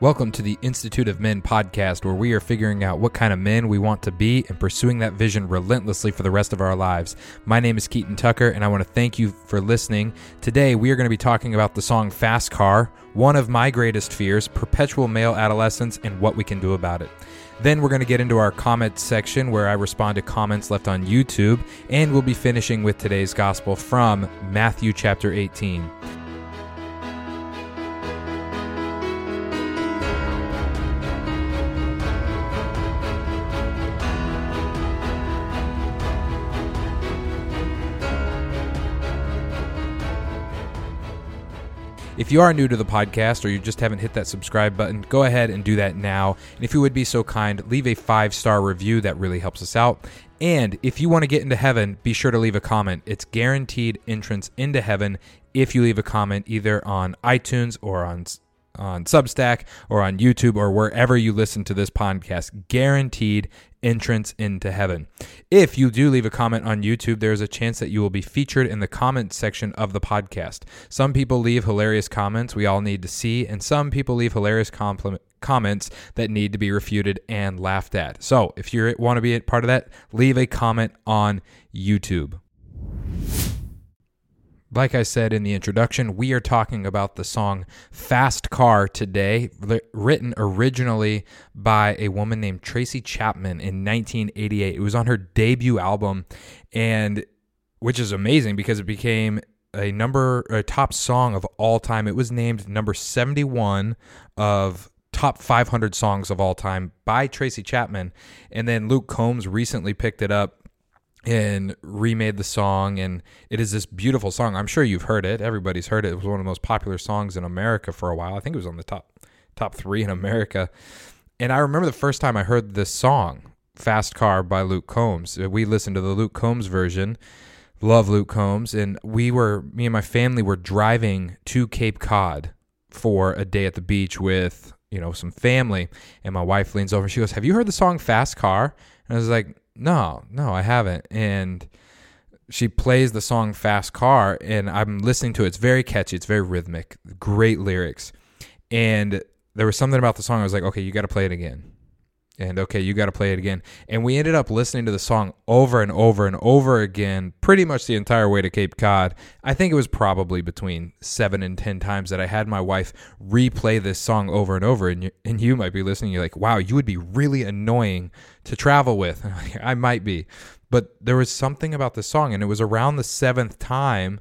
Welcome to the Institute of Men podcast, where we are figuring out what kind of men we want to be and pursuing that vision relentlessly for the rest of our lives. My name is Keaton Tucker, and I want to thank you for listening. Today, we are going to be talking about the song Fast Car, one of my greatest fears, perpetual male adolescence, and what we can do about it. Then we're going to get into our comment section where I respond to comments left on YouTube, and we'll be finishing with today's gospel from Matthew chapter 18. If you are new to the podcast or you just haven't hit that subscribe button, go ahead and do that now. And if you would be so kind, leave a five star review. That really helps us out. And if you want to get into heaven, be sure to leave a comment. It's guaranteed entrance into heaven if you leave a comment either on iTunes or on on Substack or on YouTube or wherever you listen to this podcast. Guaranteed entrance into heaven. If you do leave a comment on YouTube, there's a chance that you will be featured in the comment section of the podcast. Some people leave hilarious comments we all need to see, and some people leave hilarious comments that need to be refuted and laughed at. So, if you want to be a part of that, leave a comment on YouTube. Like I said in the introduction, we are talking about the song Fast Car today, written originally by a woman named Tracy Chapman in 1988. It was on her debut album, and which is amazing because it became a number, a top song of all time. It was named number 71 of top 500 songs of all time by Tracy Chapman. And then Luke Combs recently picked it up and remade the song and it is this beautiful song. I'm sure you've heard it. Everybody's heard it. It was one of the most popular songs in america for a while. I think it was on the top top three in america. And i remember the first time i heard this song fast car by luke combs. Uh, we listened to the luke combs version. Love luke combs. And we were me and my family were driving to cape cod for a day at the beach with you know some family. And my wife leans over and she goes have you heard the song fast car? And i was like no, no, I haven't. And she plays the song Fast Car, and I'm listening to it. It's very catchy, it's very rhythmic, great lyrics. And there was something about the song I was like, okay, you got to play it again and okay, you got to play it again. And we ended up listening to the song over and over and over again, pretty much the entire way to Cape Cod. I think it was probably between seven and 10 times that I had my wife replay this song over and over. And you, and you might be listening, you're like, wow, you would be really annoying to travel with. I might be. But there was something about the song, and it was around the seventh time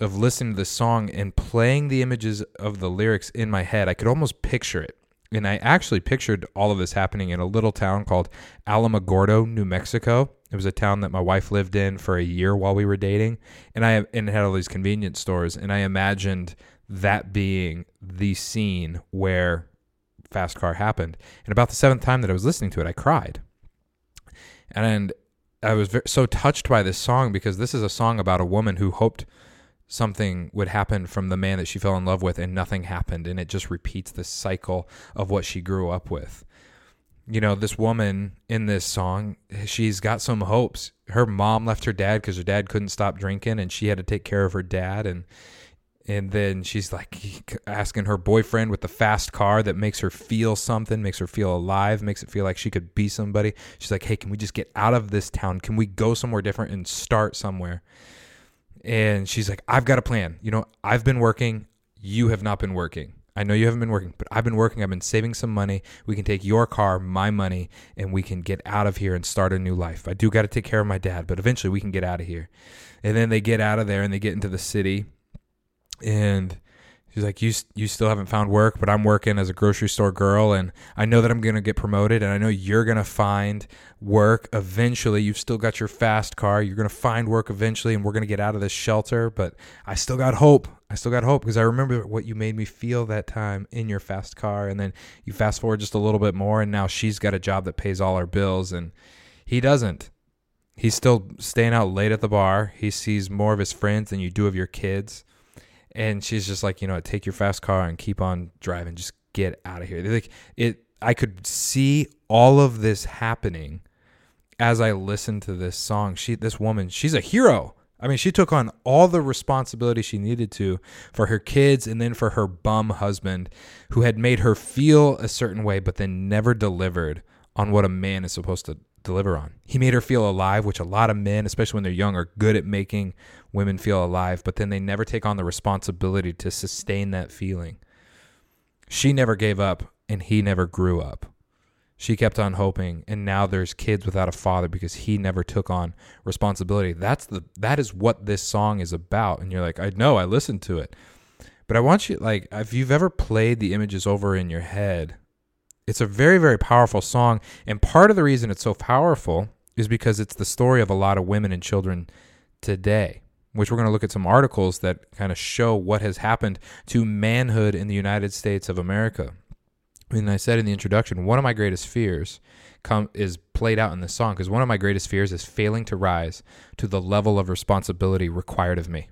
of listening to the song and playing the images of the lyrics in my head. I could almost picture it and I actually pictured all of this happening in a little town called Alamogordo, New Mexico. It was a town that my wife lived in for a year while we were dating, and I and it had all these convenience stores, and I imagined that being the scene where Fast Car happened. And about the seventh time that I was listening to it, I cried, and I was so touched by this song because this is a song about a woman who hoped something would happen from the man that she fell in love with and nothing happened and it just repeats the cycle of what she grew up with. You know this woman in this song she's got some hopes. Her mom left her dad because her dad couldn't stop drinking and she had to take care of her dad and and then she's like asking her boyfriend with the fast car that makes her feel something makes her feel alive makes it feel like she could be somebody. She's like hey can we just get out of this town? Can we go somewhere different and start somewhere and she's like, I've got a plan. You know, I've been working. You have not been working. I know you haven't been working, but I've been working. I've been saving some money. We can take your car, my money, and we can get out of here and start a new life. I do got to take care of my dad, but eventually we can get out of here. And then they get out of there and they get into the city. And She's like, you you still haven't found work, but I'm working as a grocery store girl, and I know that I'm gonna get promoted, and I know you're gonna find work eventually. You've still got your fast car. You're gonna find work eventually, and we're gonna get out of this shelter. But I still got hope. I still got hope because I remember what you made me feel that time in your fast car, and then you fast forward just a little bit more, and now she's got a job that pays all our bills, and he doesn't. He's still staying out late at the bar. He sees more of his friends than you do of your kids and she's just like, you know, take your fast car and keep on driving. Just get out of here. They're like it. I could see all of this happening as I listened to this song. She, this woman, she's a hero. I mean, she took on all the responsibility she needed to for her kids and then for her bum husband who had made her feel a certain way, but then never delivered on what a man is supposed to deliver on. He made her feel alive, which a lot of men, especially when they're young, are good at making women feel alive, but then they never take on the responsibility to sustain that feeling. She never gave up and he never grew up. She kept on hoping and now there's kids without a father because he never took on responsibility. That's the that is what this song is about and you're like, "I know, I listened to it." But I want you like if you've ever played the images over in your head, it's a very very powerful song and part of the reason it's so powerful is because it's the story of a lot of women and children today which we're going to look at some articles that kind of show what has happened to manhood in the United States of America. And I said in the introduction, one of my greatest fears come is played out in this song because one of my greatest fears is failing to rise to the level of responsibility required of me.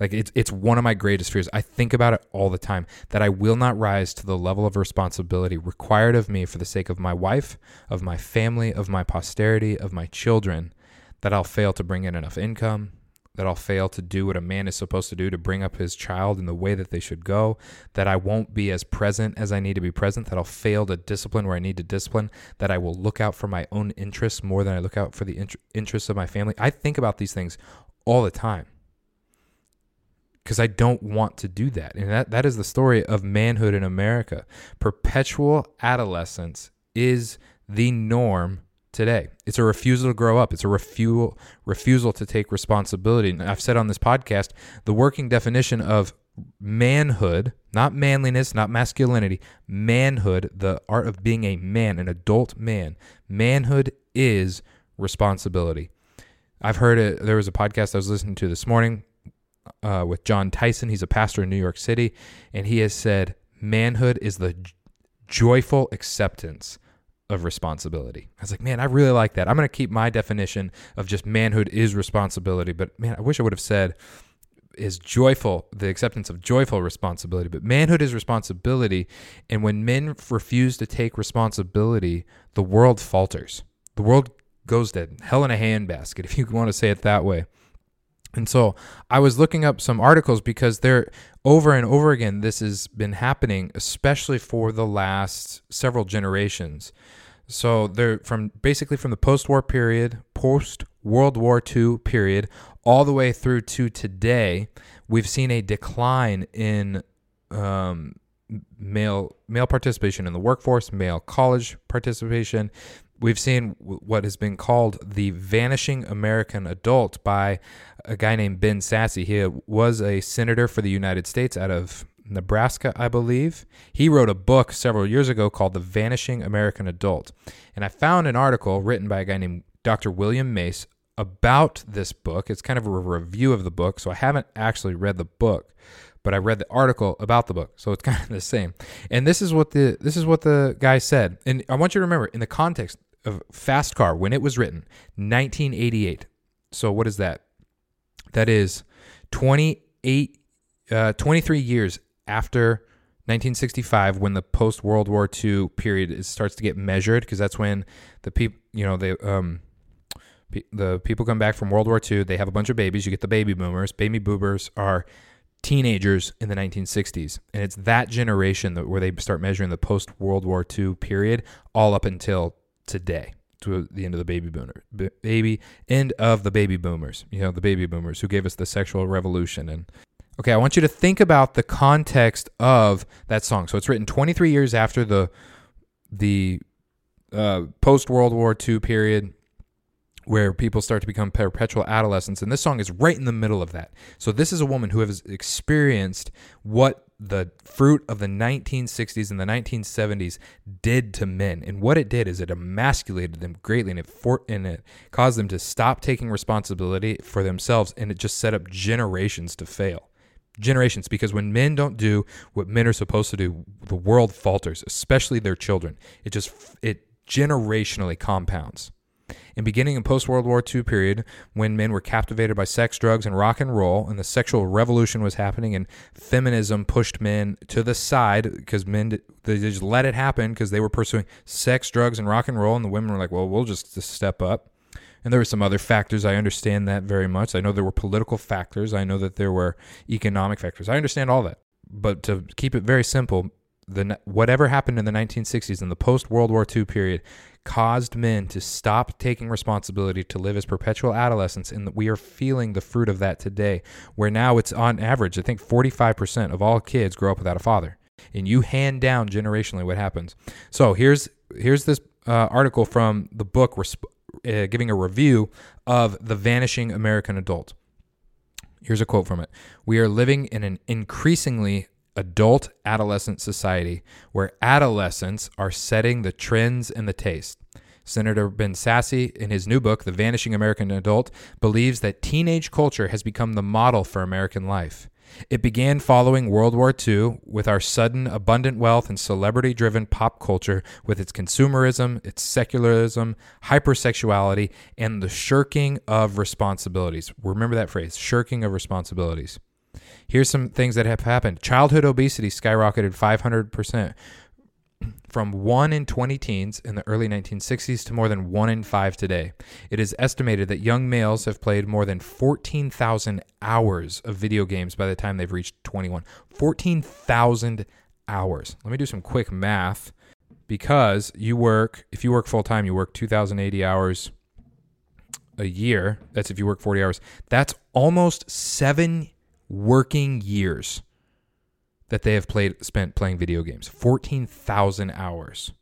Like it's it's one of my greatest fears. I think about it all the time that I will not rise to the level of responsibility required of me for the sake of my wife, of my family, of my posterity, of my children, that I'll fail to bring in enough income, that I'll fail to do what a man is supposed to do to bring up his child in the way that they should go, that I won't be as present as I need to be present, that I'll fail to discipline where I need to discipline, that I will look out for my own interests more than I look out for the int- interests of my family. I think about these things all the time because I don't want to do that. And that, that is the story of manhood in America. Perpetual adolescence is the norm today. It's a refusal to grow up. It's a refusal refusal to take responsibility. And I've said on this podcast, the working definition of manhood, not manliness, not masculinity, manhood, the art of being a man, an adult man. Manhood is responsibility. I've heard it. There was a podcast I was listening to this morning uh, with Jon Tyson. He's a pastor in New York City, and he has said manhood is the joyful acceptance of responsibility. I was like, man, I really like that. I'm going to keep my definition of just manhood is responsibility, but man, I wish I would have said is joyful, the acceptance of joyful responsibility. But manhood is responsibility. And when men refuse to take responsibility, the world falters. The world goes to hell in a handbasket, if you want to say it that way. And so I was looking up some articles because they're over and over again, this has been happening, especially for the last several generations. So they're from basically from the post-war period, post World War II period, all the way through to today. We've seen a decline in um, male male participation in the workforce, male college participation. We've seen what has been called the vanishing American adult by a guy named Ben Sasse. He was a senator for the United States out of Nebraska, I believe. He wrote a book several years ago called The Vanishing American Adult. And I found an article written by a guy named Dr. William Mace about this book. It's kind of a review of the book, so I haven't actually read the book, but I read the article about the book. So it's kind of the same. And this is what the this is what the guy said. And I want you to remember in the context of Fast Car when it was written, 1988. So what is that? That is 28 uh, 23 years after 1965 when the post World War II period starts to get measured because that's when the people, you know, they um the people come back from World War II, they have a bunch of babies, you get the baby boomers. Baby boomers are teenagers in the 1960s and it's that generation that where they start measuring the post World War II period all up until today to the end of the baby boomer baby end of the baby boomers you know the baby boomers who gave us the sexual revolution and Okay, I want you to think about the context of that song. So it's written 23 years after the the uh, post World War II period, where people start to become perpetual adolescents, and this song is right in the middle of that. So this is a woman who has experienced what the fruit of the 1960s and the 1970s did to men, and what it did is it emasculated them greatly, and it for, and it caused them to stop taking responsibility for themselves, and it just set up generations to fail. Generations because when men don't do what men are supposed to do the world falters especially their children. It just it generationally compounds and beginning in post World War II period, when men were captivated by sex, drugs, and rock and roll, and the sexual revolution was happening, and feminism pushed men to the side because men they just let it happen because they were pursuing sex, drugs, and rock and roll, and the women were like, "Well, we'll just step up." And there were some other factors. I understand that very much. I know there were political factors. I know that there were economic factors. I understand all that. But to keep it very simple, the whatever happened in the 1960s and the post World War II period caused men to stop taking responsibility to live as perpetual adolescents and we are feeling the fruit of that today where now it's on average i think 45% of all kids grow up without a father. And you hand down generationally what happens. So here's here's this uh, article from the book resp- uh, giving a review of the vanishing american adult. Here's a quote from it. We are living in an increasingly adult adolescent society where adolescents are setting the trends and the taste. Senator Ben Sasse, in his new book, The Vanishing American Adult, believes that teenage culture has become the model for American life. It began following World War II with our sudden abundant wealth and celebrity driven pop culture with its consumerism, its secularism, hypersexuality, and the shirking of responsibilities. Remember that phrase shirking of responsibilities. Here's some things that have happened. Childhood obesity skyrocketed 500% from 1 in 20 teens in the early 1960s to more than 1 in 5 today. It is estimated that young males have played more than 14,000 hours of video games by the time they've reached 21. 14,000 hours. Let me do some quick math because you work, if you work full time, you work 2,080 hours a year. That's if you work 40 hours. That's almost seven working years that they have played spent playing video games. 14,000 hours.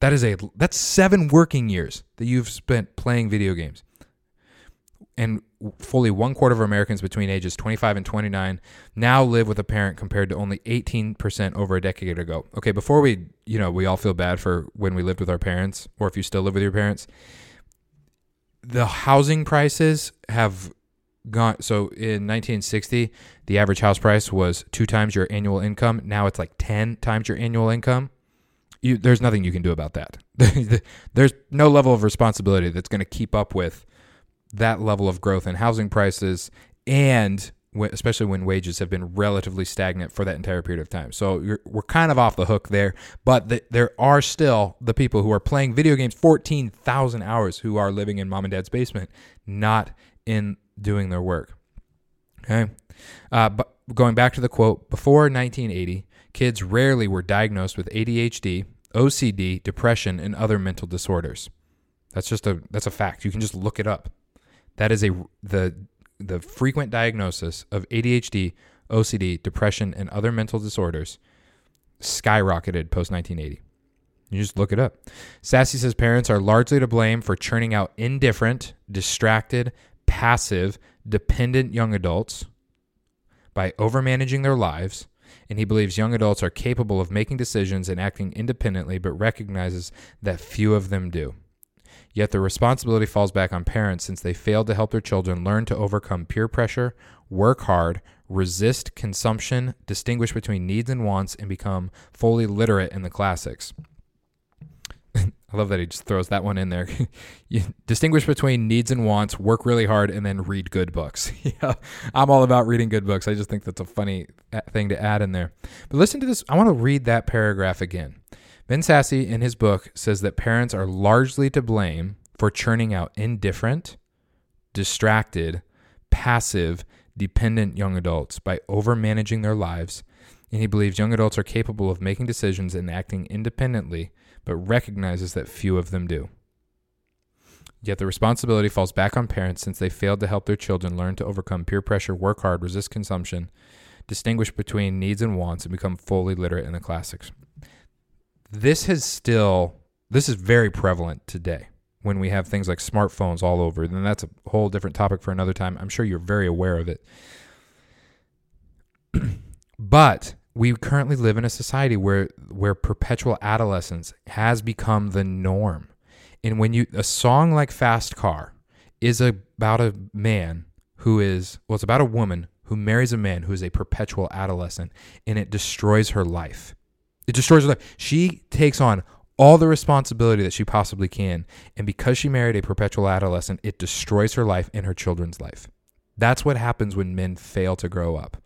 That is a that's 7 working years that you've spent playing video games. And fully one quarter of Americans between ages 25 and 29 now live with a parent compared to only 18% over a decade ago. Okay, before we, you know, we all feel bad for when we lived with our parents or if you still live with your parents, the housing prices have gone so in 1960 the average house price was two times your annual income. Now it's like 10 times your annual income. You, there's nothing you can do about that. There's no level of responsibility that's going to keep up with that level of growth in housing prices and especially when wages have been relatively stagnant for that entire period of time. So we're kind of off the hook there, but the, there are still the people who are playing video games 14,000 hours who are living in mom and dad's basement, not in doing their work. Okay. Uh, but going back to the quote, before 1980, kids rarely were diagnosed with ADHD, OCD, depression, and other mental disorders. That's just a that's a fact. You can just look it up. That is a the the frequent diagnosis of ADHD, OCD, depression, and other mental disorders skyrocketed post 1980. You just look it up. Sasse says parents are largely to blame for churning out indifferent, distracted, passive, dependent young adults by overmanaging their lives, and he believes young adults are capable of making decisions and acting independently, but recognizes that few of them do. Yet the responsibility falls back on parents since they failed to help their children learn to overcome peer pressure, work hard, resist consumption, distinguish between needs and wants, and become fully literate in the classics. I love that he just throws that one in there. distinguish between needs and wants, work really hard, and then read good books. yeah, I'm all about reading good books. I just think that's a funny uh, thing to add in there. But listen to this. I want to read that paragraph again. Ben Sasse, in his book, says that parents are largely to blame for churning out indifferent, distracted, passive, dependent young adults by overmanaging their lives. And he believes young adults are capable of making decisions and acting independently but recognizes that few of them do. Yet the responsibility falls back on parents since they failed to help their children learn to overcome peer pressure, work hard, resist consumption, distinguish between needs and wants, and become fully literate in the classics. This has still, this is very prevalent today when we have things like smartphones all over. Then that's a whole different topic for another time. I'm sure you're very aware of it. but we currently live in a society where where perpetual adolescence has become the norm. And when you a song like Fast Car is about a man who is well it's about a woman who marries a man who is a perpetual adolescent and it destroys her life. It destroys her life. She takes on all the responsibility that she possibly can and because she married a perpetual adolescent, it destroys her life and her children's life. That's what happens when men fail to grow up.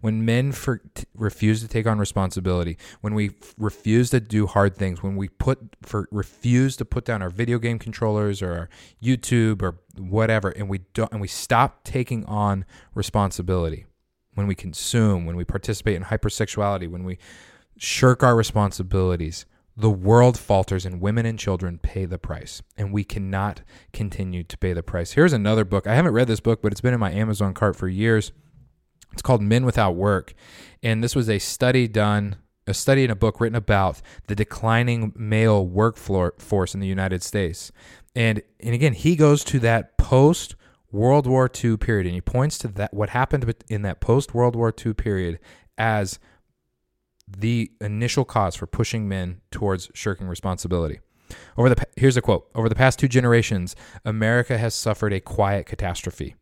When men for, t- refuse to take on responsibility, when we f- refuse to do hard things, when we put for refuse to put down our video game controllers or our YouTube or whatever, and we don't and we stop taking on responsibility, when we consume, when we participate in hypersexuality, when we shirk our responsibilities, the world falters and women and children pay the price. And we cannot continue to pay the price. Here's another book. I haven't read this book, but it's been in my Amazon cart for years. It's called Men Without Work. And this was a study done, a study in a book written about the declining male workforce in the United States. And, and again, he goes to that post World War II period and he points to that what happened in that post World War II period as the initial cause for pushing men towards shirking responsibility. Over the here's a quote. Over the past two generations, America has suffered a quiet catastrophe.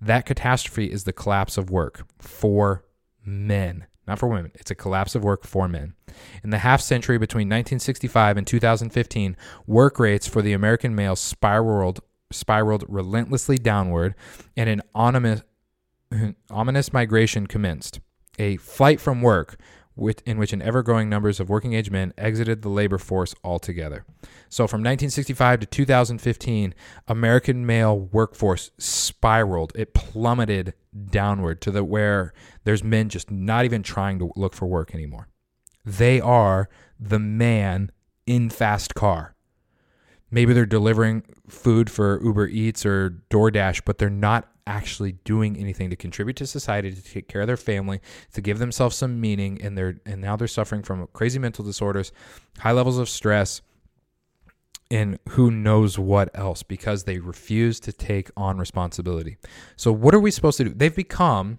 That catastrophe is the collapse of work for men, not for women. It's a collapse of work for men. In the half century between 1965 and 2015, work rates for the American male spiraled spiraled relentlessly downward, and an ominous, ominous migration commenced. A flight from work in which an ever growing numbers of working age men exited the labor force altogether. So from 1965 to 2015, American male workforce spiraled. It plummeted downward to the where there's men just not even trying to look for work anymore. They are the man in fast car. Maybe they're delivering food for Uber Eats or DoorDash, but they're not actually doing anything to contribute to society, to take care of their family, to give themselves some meaning, and they're and now they're suffering from crazy mental disorders, high levels of stress, and who knows what else because they refuse to take on responsibility. So what are we supposed to do? They've become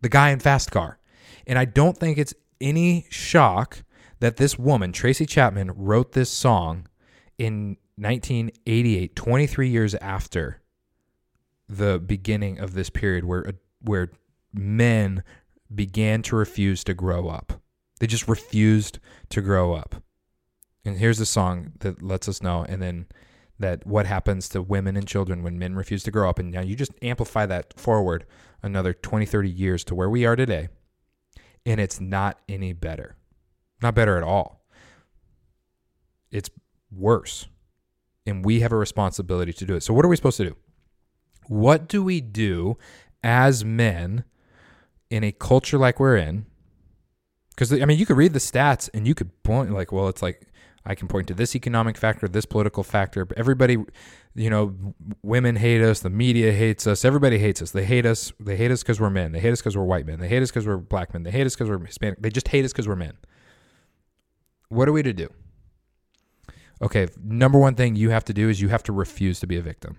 the guy in fast car. And I don't think it's any shock that this woman, Tracy Chapman, wrote this song in 1988, 23 years after the beginning of this period where uh, where men began to refuse to grow up. They just refused to grow up. And here's a song that lets us know and then that what happens to women and children when men refuse to grow up and now you just amplify that forward another 20 30 years to where we are today and it's not any better. Not better at all. It's worse. And we have a responsibility to do it. So what are we supposed to do? What do we do as men in a culture like we're in? Because I mean, you could read the stats and you could point like, well, it's like I can point to this economic factor, this political factor. Everybody, you know, women hate us, the media hates us, everybody hates us. They hate us. They hate us because we're men. They hate us because we're white men. They hate us because we're black men. They hate us because we're Hispanic. They just hate us because we're men. What are we to do? Okay, number one thing you have to do is you have to refuse to be a victim.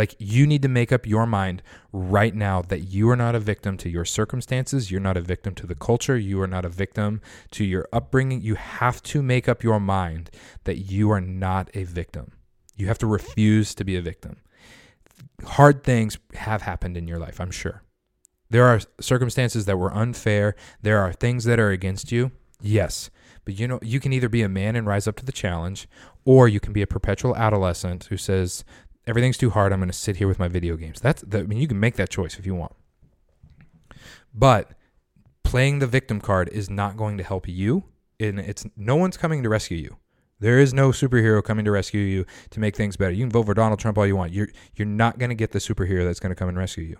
Like you need to make up your mind right now that you are not a victim to your circumstances. You're not a victim to the culture. You are not a victim to your upbringing. You have to make up your mind that you are not a victim. You have to refuse to be a victim. Hard things have happened in your life, I'm sure. There are circumstances that were unfair. There are things that are against you. Yes. But you know, you can either be a man and rise up to the challenge, or you can be a perpetual adolescent who says, everything's too hard. I'm going to sit here with my video games. That's the, I mean, you can make that choice if you want. But playing the victim card is not going to help you. And it's no one's coming to rescue you. There is no superhero coming to rescue you to make things better. You can vote for Donald Trump all you want. You're you're not going to get the superhero that's going to come and rescue you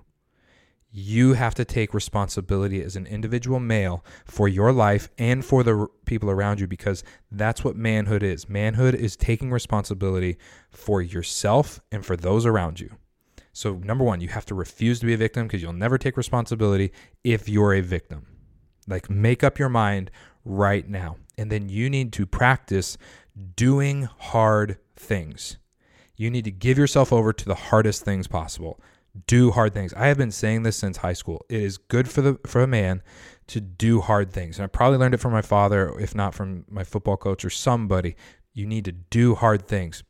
you have to take responsibility as an individual male for your life and for the people around you because that's what manhood is. Manhood is taking responsibility for yourself and for those around you. So, number one, you have to refuse to be a victim because you'll never take responsibility if you're a victim. Like, make up your mind right now. And then you need to practice doing hard things. You need to give yourself over to the hardest things possible do hard things. I have been saying this since high school. It is good for the for a man to do hard things. And I probably learned it from my father, if not from my football coach or somebody. You need to do hard things.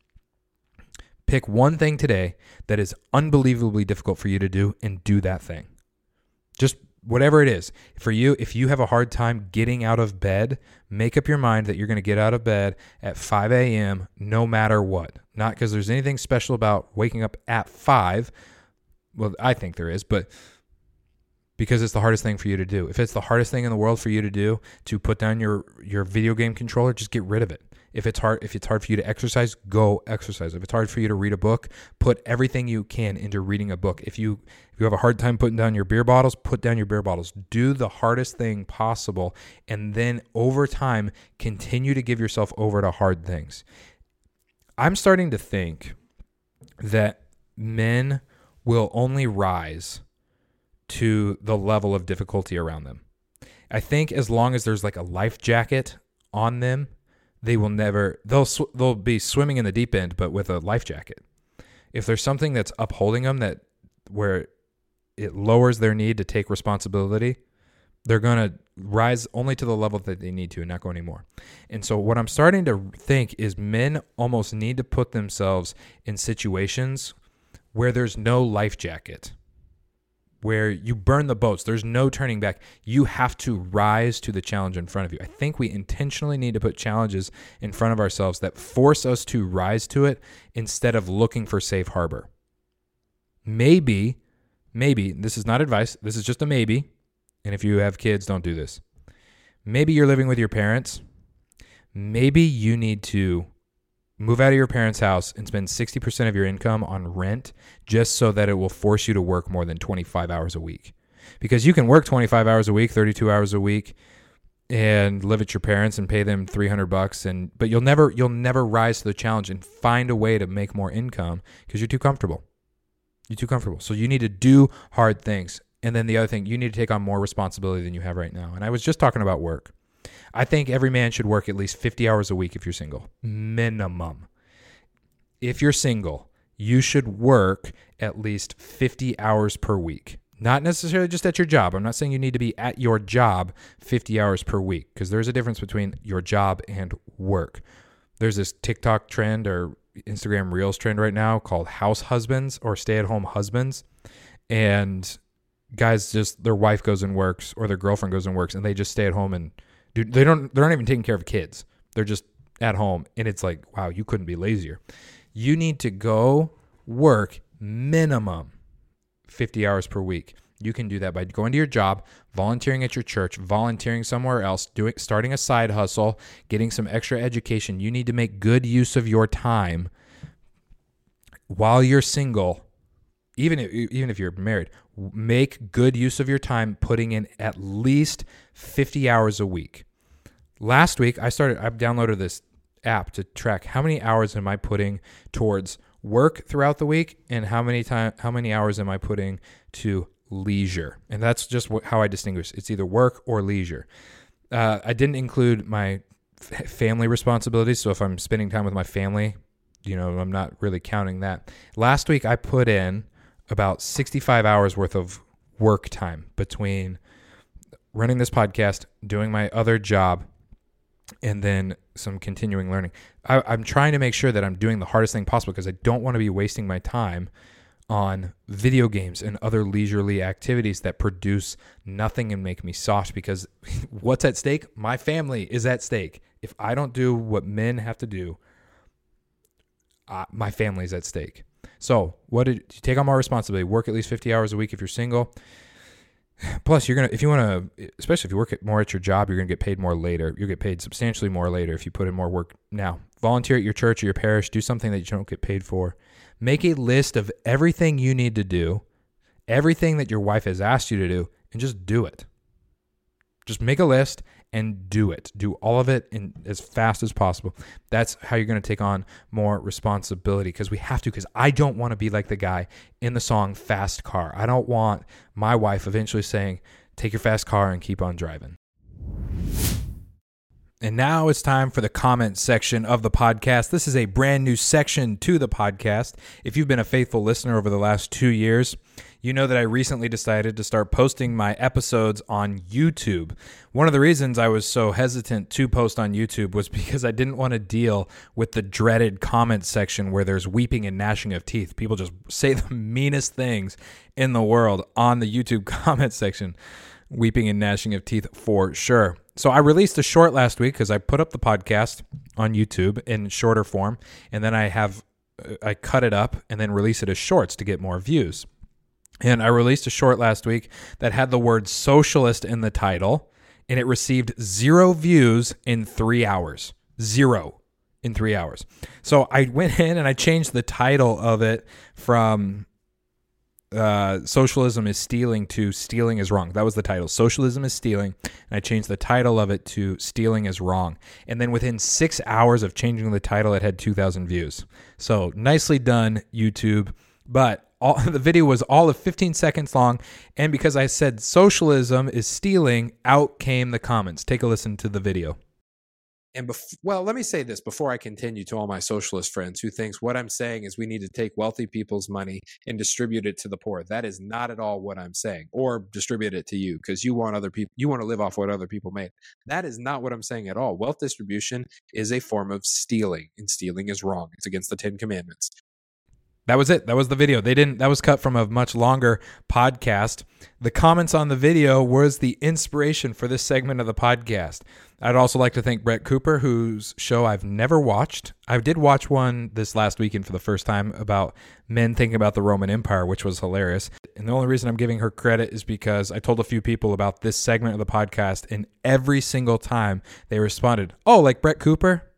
Pick one thing today that is unbelievably difficult for you to do and do that thing. Just whatever it is. For you, if you have a hard time getting out of bed, make up your mind that you're going to get out of bed at 5 a.m. no matter what. Not because there's anything special about waking up at 5, well, I think there is, but because it's the hardest thing for you to do. If it's the hardest thing in the world for you to do to put down your your video game controller, just get rid of it. If it's hard if it's hard for you to exercise, go exercise. If it's hard for you to read a book, put everything you can into reading a book. If you if you have a hard time putting down your beer bottles, put down your beer bottles. Do the hardest thing possible and then over time continue to give yourself over to hard things. I'm starting to think that men will only rise to the level of difficulty around them. I think as long as there's like a life jacket on them, they will never they'll sw- they'll be swimming in the deep end but with a life jacket. If there's something that's upholding them that where it lowers their need to take responsibility, they're going to rise only to the level that they need to and not go anymore. And so what I'm starting to think is men almost need to put themselves in situations where there's no life jacket where you burn the boats. There's no turning back. You have to rise to the challenge in front of you. I think we intentionally need to put challenges in front of ourselves that force us to rise to it instead of looking for safe harbor. Maybe, maybe, this is not advice, this is just a maybe. And if you have kids, don't do this. Maybe you're living with your parents. Maybe you need to move out of your parents' house and spend 60% of your income on rent just so that it will force you to work more than 25 hours a week. Because you can work 25 hours a week, 32 hours a week and live at your parents and pay them 300 bucks and but you'll never you'll never rise to the challenge and find a way to make more income because you're too comfortable. You're too comfortable. So you need to do hard things. And then the other thing, you need to take on more responsibility than you have right now. And I was just talking about work. I think every man should work at least 50 hours a week if you're single, minimum. If you're single, you should work at least 50 hours per week. Not necessarily just at your job. I'm not saying you need to be at your job 50 hours per week because there's a difference between your job and work. There's this TikTok trend or Instagram Reels trend right now called house husbands or stay at home husbands. And guys just, their wife goes and works or their girlfriend goes and works and they just stay at home and dude, they don't they're not even taking care of kids. They're just at home and it's like, wow, you couldn't be lazier. You need to go work minimum 50 hours per week. You can do that by going to your job, volunteering at your church, volunteering somewhere else, doing starting a side hustle, getting some extra education. You need to make good use of your time while you're single. Even if, even if you're married, make good use of your time putting in at least 50 hours a week. Last week, I started, I downloaded this app to track how many hours am I putting towards work throughout the week and how many time how many hours am I putting to leisure. And that's just what, how I distinguish. It's either work or leisure. Uh, I didn't include my f- family responsibilities. So if I'm spending time with my family you know I'm not really counting that. Last week I put in about 65 hours worth of work time between running this podcast, doing my other job, and then some continuing learning. I, I'm trying to make sure that I'm doing the hardest thing possible because I don't want to be wasting my time on video games and other leisurely activities that produce nothing and make me soft because what's at stake? My family is at stake. If I don't do what men have to do, uh, my family is at stake. So, what did you take on more responsibility? Work at least 50 hours a week if you're single. Plus, you're gonna if you want to, especially if you work more at your job, you're gonna get paid more later. You'll get paid substantially more later if you put in more work now. Volunteer at your church or your parish. Do something that you don't get paid for. Make a list of everything you need to do, everything that your wife has asked you to do, and just do it. Just make a list and do it. Do all of it in as fast as possible. That's how you're going to take on more responsibility because we have to because I don't want to be like the guy in the song Fast Car. I don't want my wife eventually saying, "Take your fast car and keep on driving." And now it's time for the comment section of the podcast. This is a brand new section to the podcast. If you've been a faithful listener over the last 2 years, you know that I recently decided to start posting my episodes on YouTube. One of the reasons I was so hesitant to post on YouTube was because I didn't want to deal with the dreaded comment section where there's weeping and gnashing of teeth. People just say the meanest things in the world on the YouTube comment section. Weeping and gnashing of teeth for sure. So I released a short last week because I put up the podcast on YouTube in shorter form, and then I have uh, I cut it up and then release it as shorts to get more views. And I released a short last week that had the word socialist in the title, and it received zero views in three hours. Zero in three hours. So I went in and I changed the title of it from uh, socialism is stealing to stealing is wrong. That was the title. Socialism is stealing. And I changed the title of it to stealing is wrong. And then within six hours of changing the title, it had 2,000 views. So nicely done, YouTube. But all, the video was all of 15 seconds long. And because I said socialism is stealing, out came the comments. Take a listen to the video. And bef- well, let me say this before I continue to all my socialist friends who thinks what I'm saying is we need to take wealthy people's money and distribute it to the poor. That is not at all what I'm saying, or distribute it to you because you want other people, you want to live off what other people made. That is not what I'm saying at all. Wealth distribution is a form of stealing, and stealing is wrong. It's against the Ten Commandments. That was it. That was the video. They didn't that was cut from a much longer podcast. The comments on the video was the inspiration for this segment of the podcast. I'd also like to thank Brett Cooper, whose show I've never watched. I did watch one this last weekend for the first time about men thinking about the Roman Empire, which was hilarious. And the only reason I'm giving her credit is because I told a few people about this segment of the podcast, and every single time they responded, Oh, like Brett Cooper?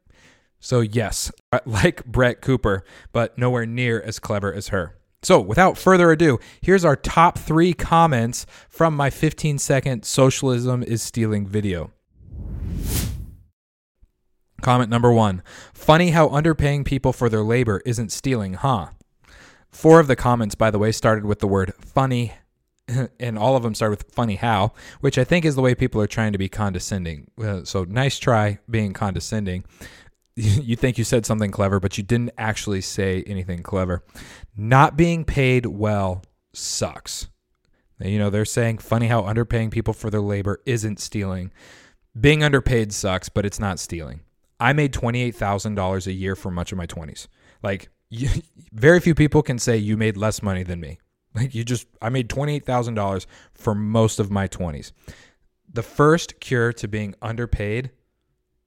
So, yes, like Brett Cooper, but nowhere near as clever as her. So, without further ado, here's our top three comments from my 15 second Socialism is Stealing video. Comment number one Funny how underpaying people for their labor isn't stealing, huh? Four of the comments, by the way, started with the word funny, and all of them started with funny how, which I think is the way people are trying to be condescending. Uh, so, nice try being condescending. you think you said something clever, but you didn't actually say anything clever. Not being paid well sucks. You know, they're saying funny how underpaying people for their labor isn't stealing. Being underpaid sucks, but it's not stealing. I made $28,000 a year for much of my 20s. Like, you, very few people can say you made less money than me. Like, you just, I made $28,000 for most of my 20s. The first cure to being underpaid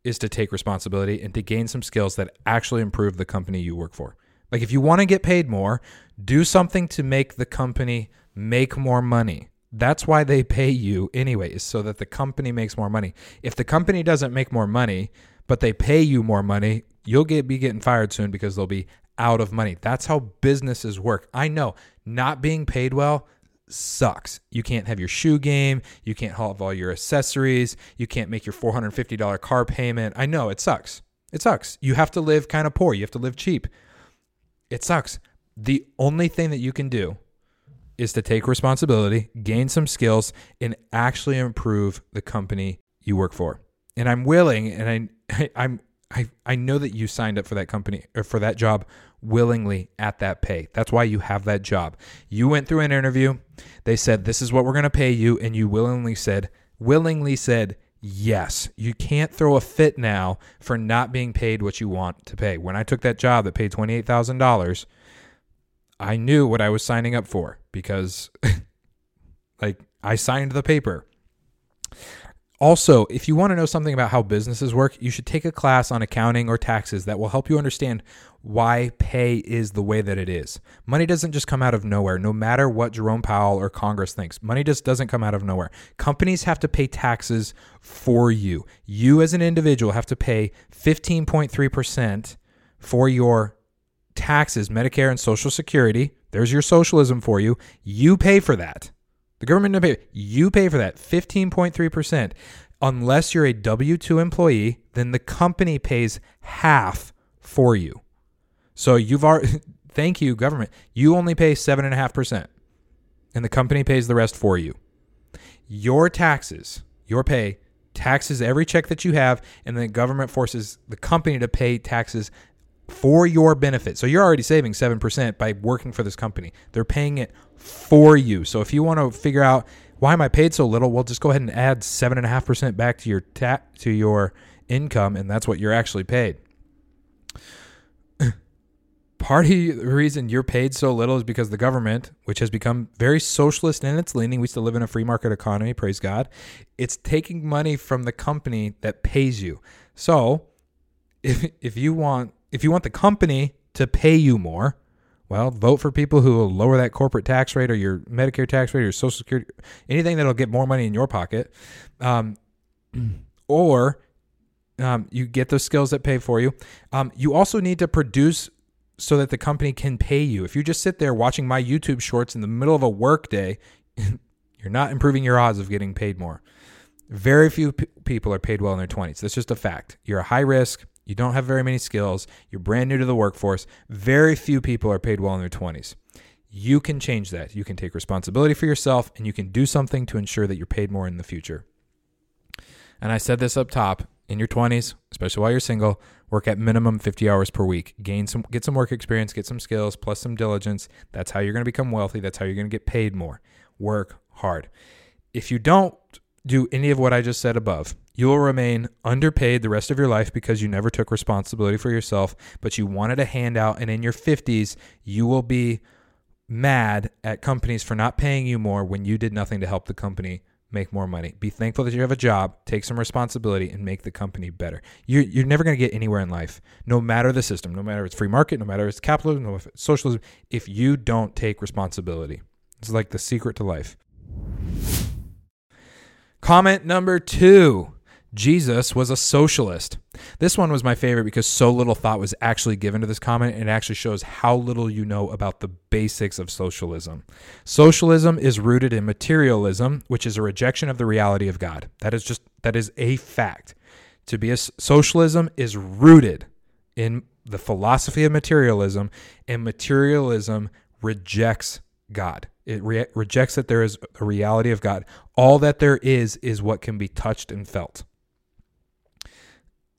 is to take responsibility and to gain some skills that actually improve the company you work for. Like if you want to get paid more, do something to make the company make more money. That's why they pay you anyway, is so that the company makes more money. If the company doesn't make more money, but they pay you more money, you'll get be getting fired soon because they'll be out of money. That's how businesses work. I know not being paid well sucks. You can't have your shoe game. You can't have all your accessories. You can't make your $450 car payment. I know it sucks. It sucks. You have to live kind of poor. You have to live cheap. It sucks. The only thing that you can do is to take responsibility, gain some skills, and actually improve the company you work for. And I'm willing, and I, I'm I, I know that you signed up for that company or for that job willingly at that pay. That's why you have that job. You went through an interview. They said, This is what we're going to pay you. And you willingly said, willingly said, Yes. You can't throw a fit now for not being paid what you want to pay. When I took that job that paid $28,000, I knew what I was signing up for because, like, I signed the paper. Also, if you want to know something about how businesses work, you should take a class on accounting or taxes that will help you understand why pay is the way that it is. Money doesn't just come out of nowhere, no matter what Jerome Powell or Congress thinks. Money just doesn't come out of nowhere. Companies have to pay taxes for you. You, as an individual, have to pay 15.3% for your taxes, Medicare and Social Security. There's your socialism for you. You pay for that. The government doesn't pay. You pay for that 15.3%. Unless you're a W 2 employee, then the company pays half for you. So you've already, thank you, government. You only pay 7.5%, and the company pays the rest for you. Your taxes, your pay, taxes every check that you have, and the government forces the company to pay taxes for your benefit. So you're already saving 7% by working for this company. They're paying it for you. So if you want to figure out why am I paid so little, well, just go ahead and add 7.5% back to your ta- to your income, and that's what you're actually paid. Part of the reason you're paid so little is because the government, which has become very socialist in its leaning, we still live in a free market economy, praise God, it's taking money from the company that pays you. So if if you want if you want the company to pay you more, Well, vote for people who will lower that corporate tax rate or your Medicare tax rate or your Social Security, anything that'll get more money in your pocket. Um, or um, you get those skills that pay for you. Um, you also need to produce so that the company can pay you. If you just sit there watching my YouTube shorts in the middle of a work day, you're not improving your odds of getting paid more. Very few p- people are paid well in their 20s. That's just a fact. You're a high risk. You don't have very many skills. You're brand new to the workforce. Very few people are paid well in their 20s. You can change that. You can take responsibility for yourself and you can do something to ensure that you're paid more in the future. And I said this up top in your 20s, especially while you're single, work at minimum 50 hours per week. Gain some get some work experience, get some skills, plus some diligence. That's how you're going to become wealthy. That's how you're going to get paid more. Work hard. If you don't do any of what I just said above, you will remain underpaid the rest of your life because you never took responsibility for yourself, but you wanted a handout and in your 50s, you will be mad at companies for not paying you more when you did nothing to help the company make more money. Be thankful that you have a job, take some responsibility, and make the company better. You're, you're never going to get anywhere in life, no matter the system, no matter it's free market, no matter it's capitalism, no matter it's socialism, if you don't take responsibility. It's like the secret to life. Comment number two Jesus was a socialist. This one was my favorite because so little thought was actually given to this comment. And it actually shows how little you know about the basics of socialism. Socialism is rooted in materialism, which is a rejection of the reality of God. That is just, that is a fact. To be a socialism is rooted in the philosophy of materialism, and materialism rejects God. It re- rejects that there is a reality of God. All that there is is what can be touched and felt.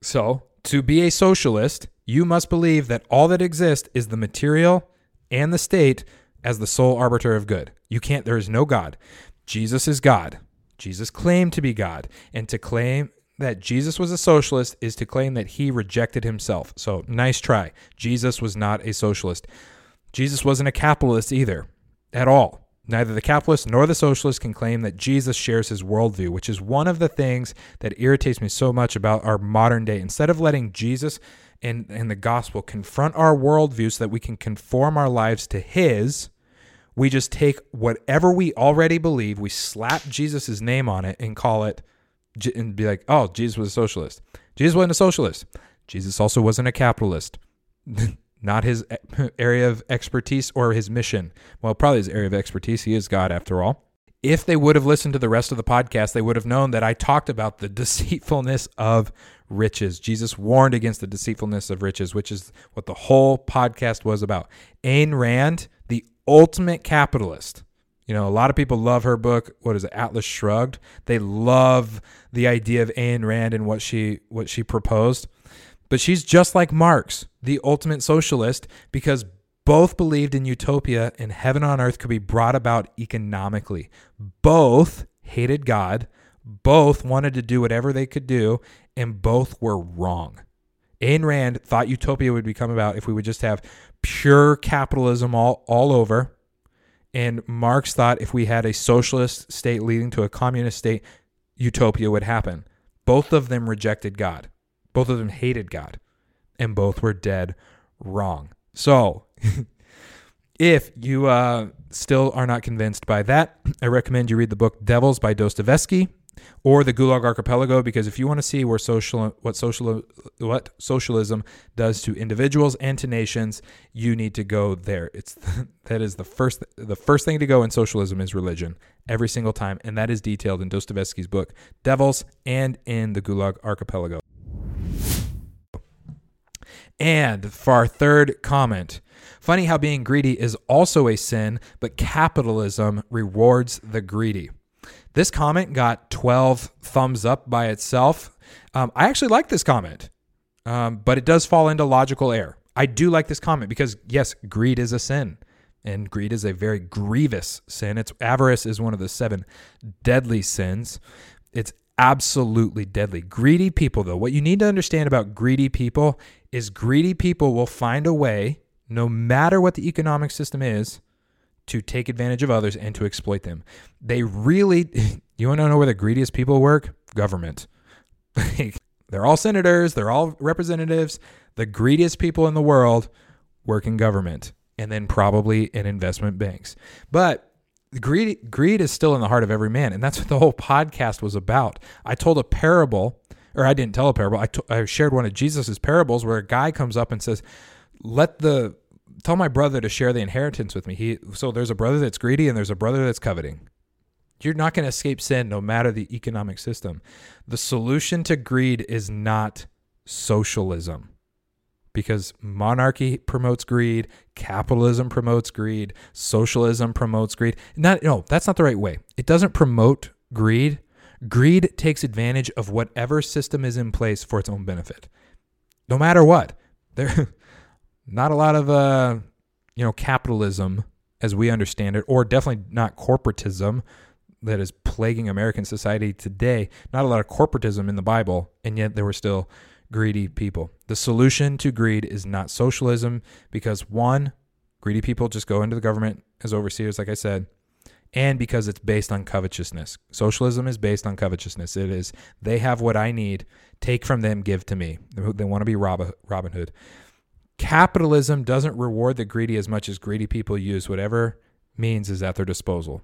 So, to be a socialist, you must believe that all that exists is the material and the state as the sole arbiter of good. You can't, there is no God. Jesus is God. Jesus claimed to be God. And to claim that Jesus was a socialist is to claim that he rejected himself. So, nice try. Jesus was not a socialist. Jesus wasn't a capitalist either, at all. Neither the capitalist nor the socialist can claim that Jesus shares his worldview, which is one of the things that irritates me so much about our modern day. Instead of letting Jesus and, and the gospel confront our worldview so that we can conform our lives to his, we just take whatever we already believe, we slap Jesus' name on it and call it, and be like, oh, Jesus was a socialist. Jesus wasn't a socialist. Jesus also wasn't a capitalist. not his eh, area of expertise or his mission. Well, probably his area of expertise. He is God after all. If they would have listened to the rest of the podcast, they would have known that I talked about the deceitfulness of riches. Jesus warned against the deceitfulness of riches, which is what the whole podcast was about. Ayn Rand, the ultimate capitalist. You know, a lot of people love her book. What is it? Atlas Shrugged. They love the idea of Ayn Rand and what she what she proposed. But she's just like Marx, the ultimate socialist, because both believed in utopia and heaven on earth could be brought about economically. Both hated God, both wanted to do whatever they could do, and both were wrong. Ayn Rand thought utopia would become about if we would just have pure capitalism all, all over. And Marx thought if we had a socialist state leading to a communist state, utopia would happen. Both of them rejected God. Both of them hated God, and both were dead wrong. So, if you uh, still are not convinced by that, I recommend you read the book Devils by Dostoevsky or the Gulag Archipelago because if you want to see where social what social what socialism does to individuals and to nations, you need to go there. It's that is the first the first thing to go in socialism is religion every single time, and that is detailed in Dostoevsky's book Devils and in the Gulag Archipelago. And for our third comment, funny how being greedy is also a sin, but capitalism rewards the greedy. This comment got 12 thumbs up by itself. Um, I actually like this comment, um, but it does fall into logical error. I do like this comment because, yes, greed is a sin, and greed is a very grievous sin. It's avarice is one of the seven deadly sins. It's absolutely deadly. Greedy people, though, what you need to understand about greedy people is greedy people will find a way, no matter what the economic system is, to take advantage of others and to exploit them. They really, you want to know where the greediest people work? Government. they're all senators, they're all representatives. The greediest people in the world work in government. and then probably in investment banks. But greed greed is still in the heart of every man, and that's what the whole podcast was about. I told a parable, or I didn't tell a parable. I, t- I shared one of Jesus's parables where a guy comes up and says, "Let the tell my brother to share the inheritance with me." He so there's a brother that's greedy and there's a brother that's coveting. You're not going to escape sin no matter the economic system. The solution to greed is not socialism because monarchy promotes greed, capitalism promotes greed, socialism promotes greed. Not no, that's not the right way. It doesn't promote greed. Greed takes advantage of whatever system is in place for its own benefit. No matter what. There not a lot of uh you know capitalism as we understand it or definitely not corporatism that is plaguing American society today. Not a lot of corporatism in the Bible and yet there were still greedy people. The solution to greed is not socialism because one, greedy people just go into the government as overseers, like I said, and because it's based on covetousness. Socialism is based on covetousness. It is, they have what I need, take from them, give to me. They want to be Robin, Hood. Capitalism doesn't reward the greedy as much as greedy people use whatever means is at their disposal.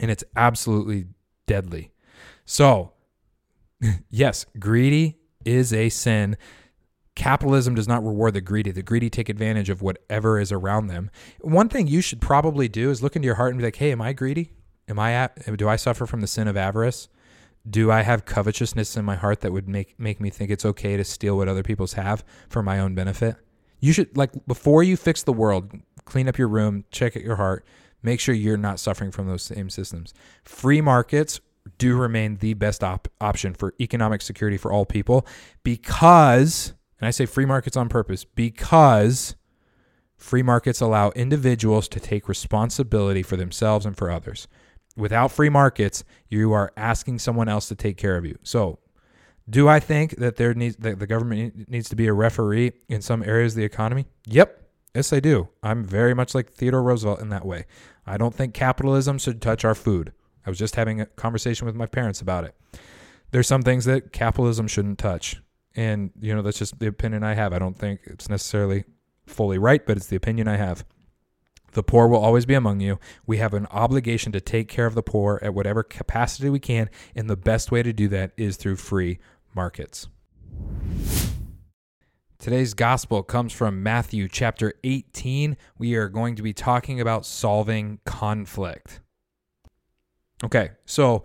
And it's absolutely deadly. So, yes, greedy is a sin. Capitalism does not reward the greedy. The greedy take advantage of whatever is around them. One thing you should probably do is look into your heart and be like, "Hey, am I greedy? Am I do I suffer from the sin of avarice? Do I have covetousness in my heart that would make make me think it's okay to steal what other people's have for my own benefit?" You should like before you fix the world, clean up your room, check at your heart, make sure you're not suffering from those same systems. Free markets do remain the best op- option for economic security for all people because, and I say free markets on purpose, because free markets allow individuals to take responsibility for themselves and for others. Without free markets, you are asking someone else to take care of you. So, do I think that there needs that the government needs to be a referee in some areas of the economy? Yep. Yes, I do. I'm very much like Theodore Roosevelt in that way. I don't think capitalism should touch our food. I was just having a conversation with my parents about it. There's some things that capitalism shouldn't touch. And, you know, that's just the opinion I have. I don't think it's necessarily fully right, but it's the opinion I have. The poor will always be among you. We have an obligation to take care of the poor at whatever capacity we can, and the best way to do that is through free markets. Today's gospel comes from Matthew chapter 18. We are going to be talking about solving conflict. Okay, so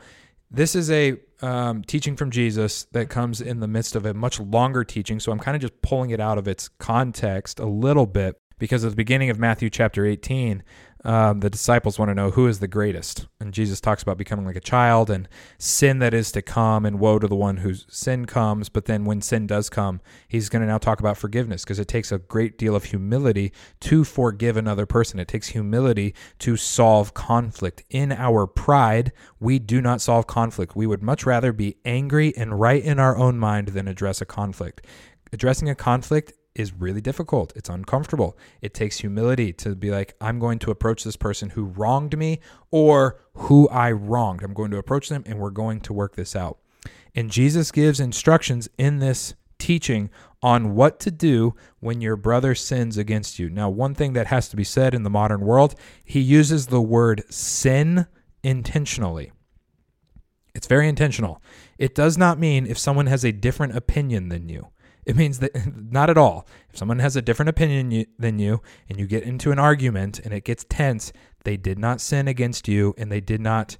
this is a um, teaching from Jesus that comes in the midst of a much longer teaching. So I'm kind of just pulling it out of its context a little bit because at the beginning of Matthew chapter 18, um, the disciples want to know who is the greatest. And Jesus talks about becoming like a child and sin that is to come, and woe to the one whose sin comes. But then when sin does come, he's going to now talk about forgiveness because it takes a great deal of humility to forgive another person. It takes humility to solve conflict. In our pride, we do not solve conflict. We would much rather be angry and right in our own mind than address a conflict. Addressing a conflict is really difficult. It's uncomfortable. It takes humility to be like, I'm going to approach this person who wronged me or who I wronged. I'm going to approach them and we're going to work this out. And Jesus gives instructions in this teaching on what to do when your brother sins against you. Now, one thing that has to be said in the modern world, he uses the word sin intentionally. It's very intentional. It does not mean if someone has a different opinion than you. It means that not at all. If someone has a different opinion than you and you get into an argument and it gets tense, they did not sin against you and they did not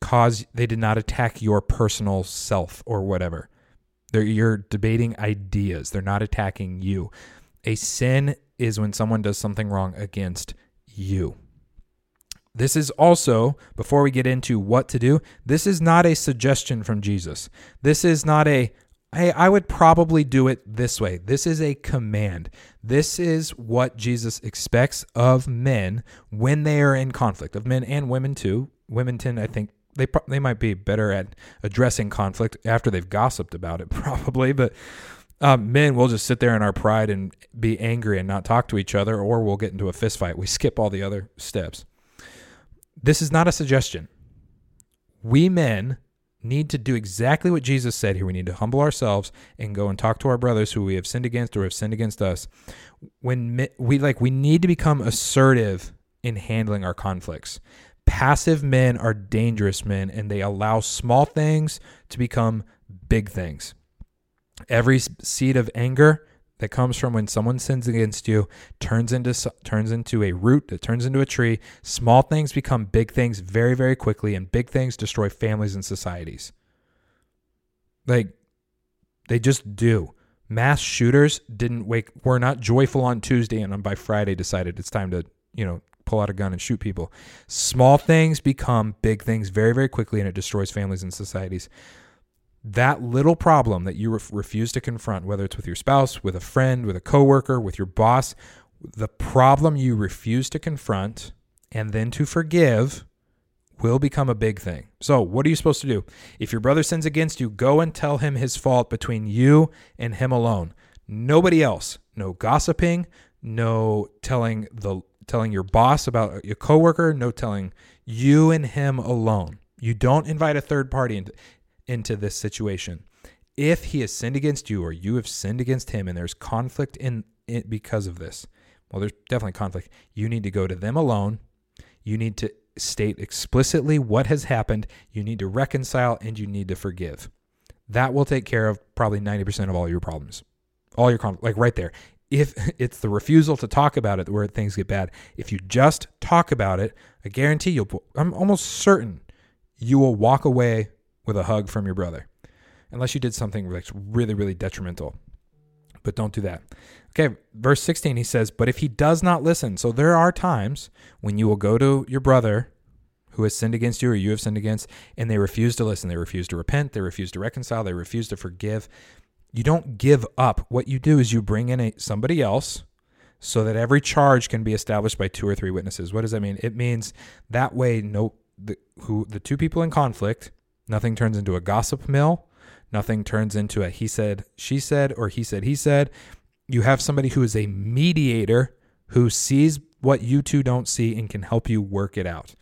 cause they did not attack your personal self or whatever. They're you're debating ideas. They're not attacking you. A sin is when someone does something wrong against you. This is also, before we get into what to do, this is not a suggestion from Jesus. This is not a, hey, I would probably do it this way. This is a command. This is what Jesus expects of men when they are in conflict, of men and women too. Women tend, I think, they they might be better at addressing conflict after they've gossiped about it, probably. But um, men will just sit there in our pride and be angry and not talk to each other, or we'll get into a fist fight. We skip all the other steps. This is not a suggestion. We men need to do exactly what Jesus said here. We need to humble ourselves and go and talk to our brothers who we have sinned against or have sinned against us. When we like we need to become assertive in handling our conflicts. Passive men are dangerous men and they allow small things to become big things. Every seed of anger that comes from when someone sins against you turns into turns into a root that turns into a tree. Small things become big things very very quickly and big things destroy families and societies. Like they just do. Mass shooters didn't wake were not joyful on Tuesday and by Friday decided it's time to, you know, pull out a gun and shoot people. Small things become big things very very quickly and it destroys families and societies that little problem that you re- refuse to confront, whether it's with your spouse, with a friend, with a coworker, with your boss, the problem you refuse to confront and then to forgive will become a big thing. So, what are you supposed to do? If your brother sins against you, go and tell him his fault between you and him alone. Nobody else. No gossiping, no telling the telling your boss about uh, your coworker, no telling you and him alone. You don't invite a third party into into this situation. If he has sinned against you or you have sinned against him and there's conflict in it because of this, well, there's definitely conflict. You need to go to them alone. You need to state explicitly what has happened. You need to reconcile and you need to forgive. That will take care of probably 90% of all your problems. All your conflict, like right there. If it's the refusal to talk about it where things get bad, if you just talk about it, I guarantee you'll, I'm almost certain you will walk away with a hug from your brother, unless you did something like really, really detrimental. But don't do that. Okay, verse 16, he says, But if he does not listen, so there are times when you will go to your brother who has sinned against you or you have sinned against, and they refuse to listen. They refuse to repent. They refuse to reconcile. They refuse to forgive. You don't give up. What you do is you bring in a, somebody else so that every charge can be established by two or three witnesses. What does that mean? It means that way no the who the two people in conflict Nothing turns into a gossip mill. Nothing turns into a he said, she said, or he said, he said. You have somebody who is a mediator who sees what you two don't see and can help you work it out.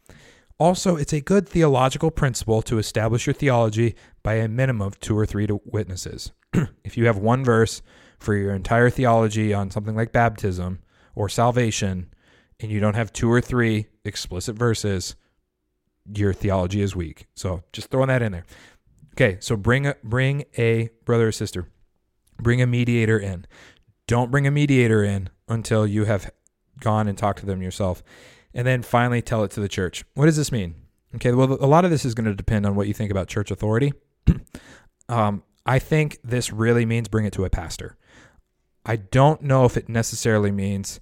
Also, it's a good theological principle to establish your theology by a minimum of two or three witnesses. if you have one verse for your entire theology on something like baptism or salvation, and you don't have two or three explicit verses, your theology is weak. So just throwing that in there. Okay, so bring a bring a brother or sister. Bring a mediator in. Don't bring a mediator in until you have gone and talked to them yourself. And then finally tell it to the church. What does this mean? Okay, well a lot of this is going to depend on what you think about church authority. um, I think this really means bring it to a pastor. I don't know if it necessarily means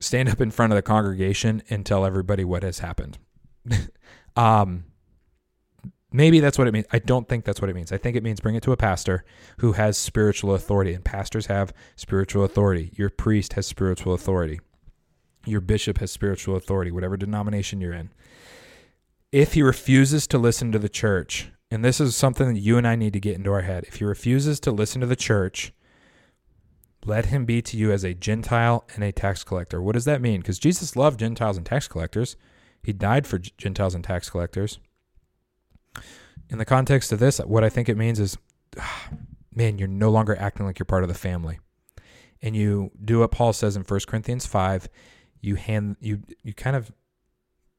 stand up in front of the congregation and tell everybody what has happened. Um, maybe that's what it means. I don't think that's what it means. I think it means bring it to a pastor who has spiritual authority, and pastors have spiritual authority. Your priest has spiritual authority. Your bishop has spiritual authority, whatever denomination you're in. If he refuses to listen to the church, and this is something that you and I need to get into our head, if he refuses to listen to the church, let him be to you as a Gentile and a tax collector. What does that mean? Because Jesus loved Gentiles and tax collectors. He died for Gentiles and tax collectors. In the context of this, what I think it means is, man, you're no longer acting like you're part of the family. And you do what Paul says in 1 Corinthians 5, you hand you you kind of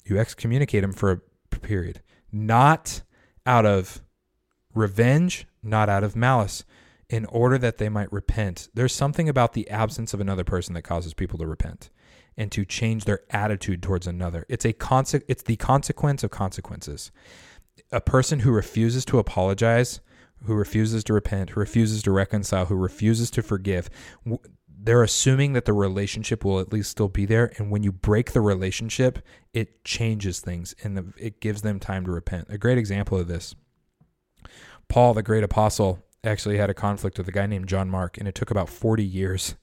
you excommunicate him for a period, not out of revenge, not out of malice, in order that they might repent. There's something about the absence of another person that causes people to repent and to change their attitude towards another. It's a conse- it's the consequence of consequences. A person who refuses to apologize, who refuses to repent, who refuses to reconcile, who refuses to forgive, they're assuming that the relationship will at least still be there and when you break the relationship, it changes things and it gives them time to repent. A great example of this. Paul, the great apostle, actually had a conflict with a guy named John Mark and it took about 40 years.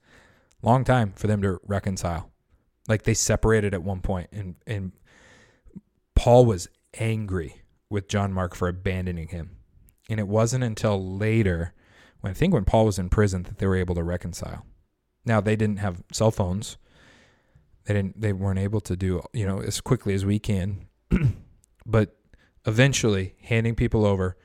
Long time for them to reconcile. Like they separated at one point, and and Paul was angry with John Mark for abandoning him. And it wasn't until later, when I think when Paul was in prison, that they were able to reconcile. Now they didn't have cell phones. They didn't. They weren't able to do you know as quickly as we can. but eventually, handing people over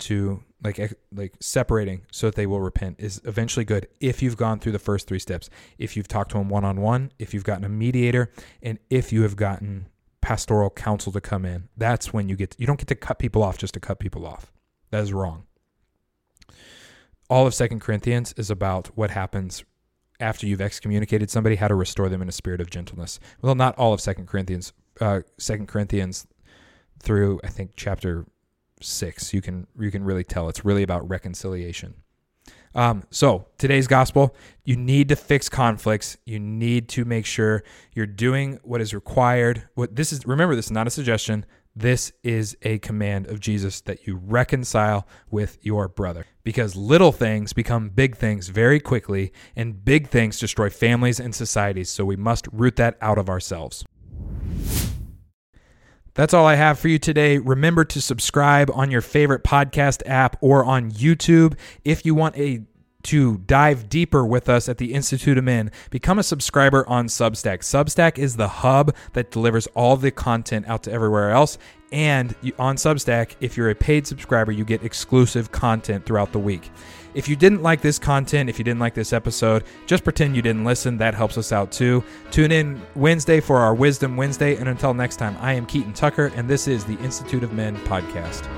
to like like separating so that they will repent is eventually good if you've gone through the first three steps. If you've talked to them one on one, if you've gotten a mediator, and if you have gotten pastoral counsel to come in, that's when you get you don't get to cut people off just to cut people off. That is wrong. All of Second Corinthians is about what happens after you've excommunicated somebody, how to restore them in a spirit of gentleness. Well, not all of Second Corinthians. Uh, Second Corinthians through I think chapter six. You can you can really tell it's really about reconciliation. Um, so today's gospel, you need to fix conflicts. You need to make sure you're doing what is required. What this is, remember, this is not a suggestion. This is a command of Jesus that you reconcile with your brother because little things become big things very quickly, and big things destroy families and societies. So we must root that out of ourselves. That's all I have for you today. Remember to subscribe on your favorite podcast app or on YouTube. If you want a to dive deeper with us at the Institute of Men, become a subscriber on Substack. Substack is the hub that delivers all the content out to everywhere else. And on Substack, if you're a paid subscriber, you get exclusive content throughout the week. If you didn't like this content, if you didn't like this episode, just pretend you didn't listen. That helps us out too. Tune in Wednesday for our Wisdom Wednesday. And until next time, I am Keaton Tucker, and this is the Institute of Men podcast.